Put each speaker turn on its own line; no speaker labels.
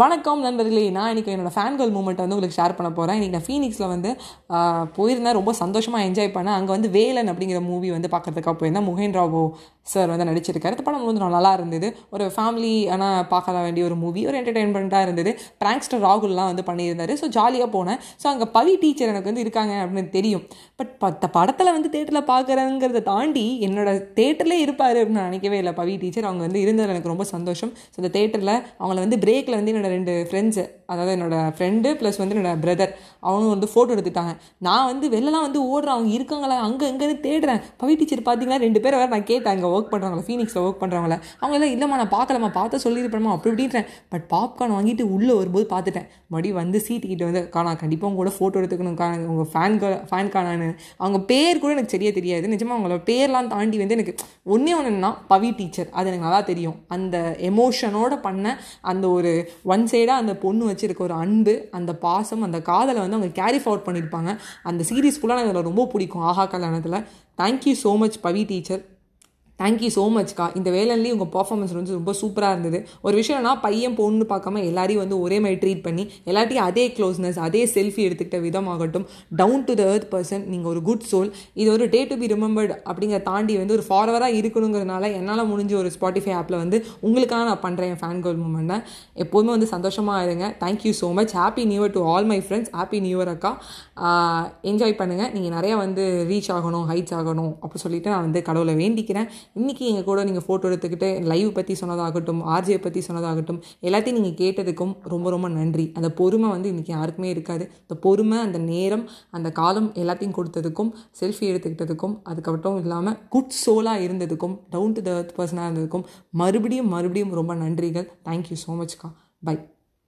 வணக்கம் நண்பர்களே. நான் இன்றைக்கி என்னோடய ஃபேன் கேர்ள் மூமெண்ட் வந்து உங்களுக்கு ஷேர் பண்ண போகிறேன் இன்றைக்கி நான் ஃபீனிக்ஸில் வந்து போயிருந்தேன். ரொம்ப சந்தோஷமாக என்ஜாய் பண்ணேன். அங்கே வந்து வேலன் அப்படிங்கிற மூவி வந்து பார்க்குறதுக்காக போயிருந்தேன். முகேன் ராவோ சார் வந்து நடிச்சிருக்காரு. இந்த படம் வந்து நல்லா இருந்தது. ஒரு ஃபேமிலி ஆனால் பார்க்க வேண்டிய ஒரு மூவி ஒரு என்டர்டெயின்மெண்ட்டாக இருந்தது. பிராங்ஸ்டர் ராகுல்லாம் வந்து பண்ணியிருந்தாரு. ஸோ ஜாலியாக போனேன். ஸோ அங்கே பவி டீச்சர் எனக்கு வந்து இருக்காங்க அப்படின்னு தெரியும். பட் பத்த படத்தில் வந்து தேட்டரில் பார்க்குறேங்கிறத தாண்டி என்னோட தேட்டர்லேயே இருப்பார் அப்படின்னு நான் நினைக்கவே இல்லை. பவி டீச்சர் அவங்க வந்து இருந்தது எனக்கு ரொம்ப சந்தோஷம். ஸோ அந்த தேட்டரில் அவங்கள வந்து பிரேக்கில் வந்து என்னோட ரெண்டு ஃப்ரெண்ட்ஸு அதாவது என்னோடய ஃப்ரெண்டு ப்ளஸ் வந்து என்னோடய பிரதர் அவனும் வந்து ஃபோட்டோ எடுத்துட்டாங்க. நான் வந்து வெளிலலாம் வந்து ஓடுறேன் அவங்க இருக்காங்களா அங்கே இங்கேன்னு தேடுறேன். பவி டீச்சர் பார்த்தீங்கன்னா ரெண்டு பேரை வேறு நான் கேட்டேன் அங்கே ஒர்க் பண்ணுறவங்கள ஃபீனிக்ஸில் ஒர்க் பண்ணுறவங்கள அவங்க எல்லாம் இல்லைம்மா நான் பார்க்கலம்மா பார்த்து சொல்லியிருப்பேம்மா அப்படி இப்படின்றேன். பட் பாப்கார்ன் வாங்கிட்டு உள்ளே வரும்போது பார்த்துட்டேன் மறுபடியும் வந்து சீட்டு வந்து காணா கண்டிப்பாக உங்க கூட ஃபோட்டோ எடுத்துக்கணும் கா உங்கள் ஃபேன் ஃபேன் காணான்னு அவங்க பேர் கூட எனக்கு சரியாக தெரியாது. நிஜமாக அவங்களோட பேர்லாம் தாண்டி வந்து எனக்கு ஒன்றே ஒன்றுன்னா பவி டீச்சர் அது எனக்கு நல்லா தெரியும். அந்த எமோஷனோட பண்ண அந்த ஒரு ஒன் சைடாக அந்த பொண்ணு வச்சிருக்க ஒரு அன்பு அந்த பாசம் அந்த காதலை வந்து அவங்க கேரி ஃபார்வர்ட் பண்ணியிருப்பாங்க. அந்த சீரீஸ் ஃபுல்லாக எனக்கு ரொம்ப பிடிக்கும். ஆஹா கல்யாணத்தில். Thank you so much Pavi teacher. Thank you so மச்க்கா இந்த வேலன்லேயும் உங்கள் பர்ஃபார்மன்ஸ் வந்து ரொம்ப சூப்பராக இருந்தது. ஒரு விஷயம்னா பையன் பொண்ணு பார்க்காம எல்லாரையும் வந்து ஒரே மாதிரி ட்ரீட் பண்ணி எல்லாத்தையும் அதே க்ளோஸ்னஸ் அதே செல்ஃபி எடுத்துக்கிட்ட விதமாகட்டும் down to the earth person நீங்கள் ஒரு குட் சோல் இது ஒரு டே டு பி ரிமெம்பர்டு அப்படிங்கிற தாண்டி வந்து ஒரு ஃபார்வராக இருக்கணுங்கிறதுனால என்னால் முடிஞ்ச ஒரு ஸ்பாட்டிஃபை ஆப்பில் வந்து உங்களுக்காக நான் பண்ணுறேன் என் ஃபேன் கோல் மூமெண்ட்டை எப்போதுமே வந்து சந்தோஷமாக இருங்க. Thank you so much happy new year to all my friends happy new year அக்கா. என்ஜாய் பண்ணுங்கள் நீங்கள் நிறையா வந்து ரீச் ஆகணும் ஹைட்ஸ் ஆகணும் அப்படி சொல்லிட்டு நான் வந்து கடவுளை வேண்டிக்கிறேன். இன்றைக்கி எங்கள் கூட நீங்கள் ஃபோட்டோ எடுத்துக்கிட்டு லைவ் பற்றி சொன்னதாகட்டும் ஆர்ஜியை பற்றி சொன்னதாகட்டும் எல்லாத்தையும் நீங்கள் கேட்டதுக்கும் ரொம்ப ரொம்ப நன்றி. அந்த பொறுமை வந்து இன்றைக்கி யாருக்குமே இருக்காது. அந்த பொறுமை அந்த நேரம் அந்த காலம் எல்லாத்தையும் கொடுத்ததுக்கும் செல்ஃபி எடுத்துக்கிட்டதுக்கும் அதுக்கப்புறம் இல்லாமல் குட் சோலாக இருந்ததுக்கும் டவுன் டு த பர்சனாக இருந்ததுக்கும் மறுபடியும் மறுபடியும் ரொம்ப நன்றிகள். Thank you so மச்க்கா by